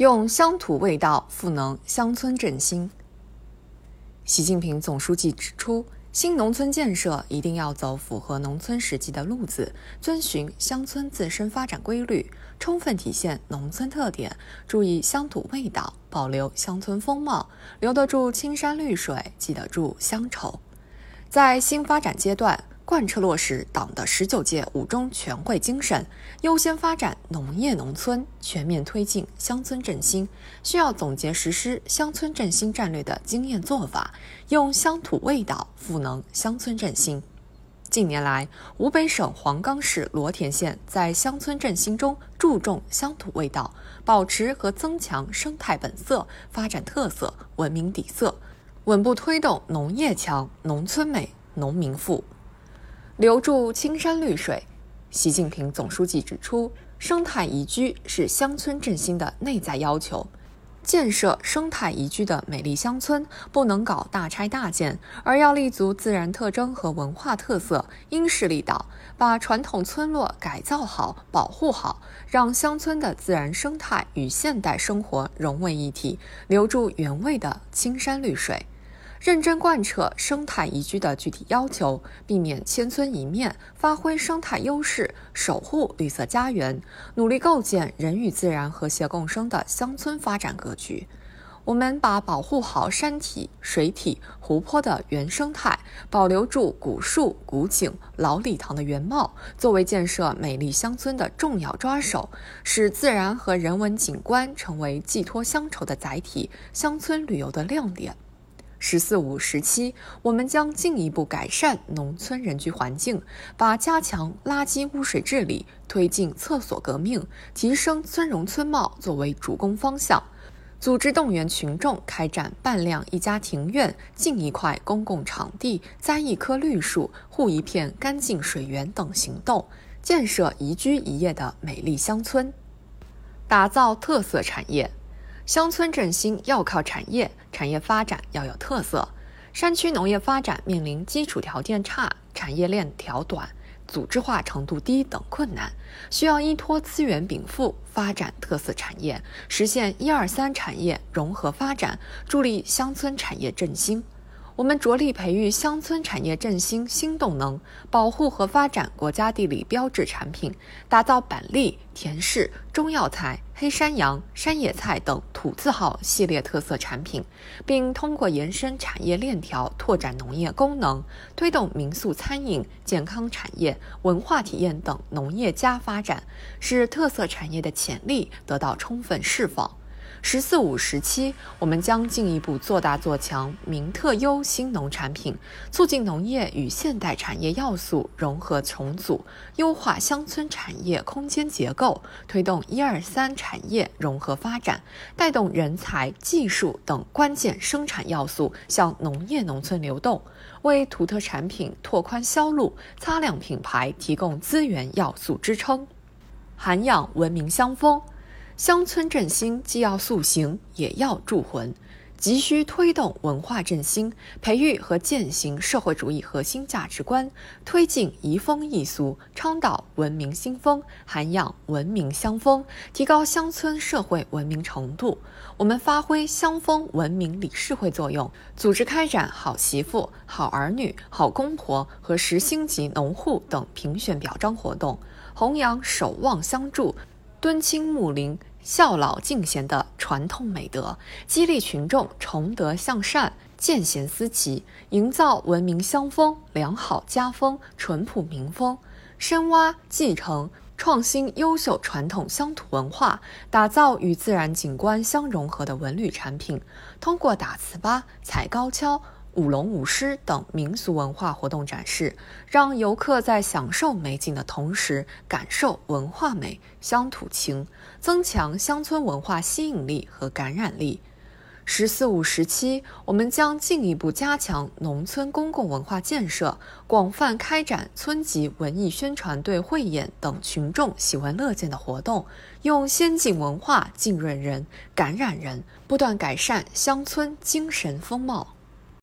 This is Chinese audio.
用乡土味道赋能乡村振兴。习近平总书记指出，新农村建设一定要走符合农村实际的路子，遵循乡村自身发展规律，充分体现农村特点，注意乡土味道，保留乡村风貌，留得住青山绿水，记得住乡愁。在新发展阶段。贯彻落实党的十九届五中全会精神，优先发展农业农村，全面推进乡村振兴，需要总结实施乡村振兴战略的经验做法，用乡土味道赋能乡村振兴。近年来，湖北省黄冈市罗田县在乡村振兴中注重乡土味道，保持和增强生态本色，发展特色文明底色，稳步推动农业强、农村美、农民富。留住青山绿水，习近平总书记指出，生态宜居是乡村振兴的内在要求。建设生态宜居的美丽乡村，不能搞大拆大建，而要立足自然特征和文化特色，因势利导，把传统村落改造好、保护好，让乡村的自然生态与现代生活融为一体，留住原味的青山绿水。认真贯彻生态宜居的具体要求，避免千村一面，发挥生态优势，守护绿色家园，努力构建人与自然和谐共生的乡村发展格局。我们把保护好山体、水体、湖泊的原生态，保留住古树、古井、老礼堂的原貌，作为建设美丽乡村的重要抓手，使自然和人文景观成为寄托乡愁的载体，乡村旅游的亮点。“十四五”时期，我们将进一步改善农村人居环境，把加强垃圾污水治理、推进厕所革命、提升村容村貌作为主攻方向，组织动员群众开展办亮一家庭院、进一块公共场地、栽一棵绿树、护一片干净水源等行动，建设宜居宜业的美丽乡村，打造特色产业。乡村振兴要靠产业，产业发展要有特色。山区农业发展面临基础条件差、产业链条短、组织化程度低等困难，需要依托资源禀赋，发展特色产业，实现“一二三”产业融合发展，助力乡村产业振兴。我们着力培育乡村产业振兴新动能，保护和发展国家地理标志产品，打造板栗、甜柿、中药材、黑山羊、山野菜等土字号系列特色产品，并通过延伸产业链条，拓展农业功能，推动民宿餐饮、健康产业、文化体验等农业加发展，使特色产业的潜力得到充分释放。“十四五”时期，我们将进一步做大做强名特优新农产品，促进农业与现代产业要素融合重组，优化乡村产业空间结构，推动“一二三”产业融合发展，带动人才、技术等关键生产要素向农业农村流动，为土特产品拓宽销路、擦亮品牌提供资源要素支撑，涵养文明乡风。乡村振兴既要塑形，也要铸魂，急需推动文化振兴，培育和践行社会主义核心价值观，推进移风易俗，倡导文明新风，涵养文明乡风，提高乡村社会文明程度。我们发挥乡风文明理事会作用，组织开展好媳妇、好儿女、好公婆和十星级农户等评选表彰活动，弘扬守望相助、敦亲睦邻。孝老敬贤的传统美德，激励群众崇德向善、见贤思齐，营造文明乡风、良好家风、淳朴民风，深挖继承、创新优秀传统乡土文化，打造与自然景观相融合的文旅产品。通过打糍粑、踩高跷。舞龙舞狮等民俗文化活动展示，让游客在享受美景的同时，感受文化美、乡土情，增强乡村文化吸引力和感染力。“十四五”时期，我们将进一步加强农村公共文化建设，广泛开展村级文艺宣传队汇演等群众喜闻乐见的活动，用先进文化浸润人、感染人，不断改善乡村精神风貌。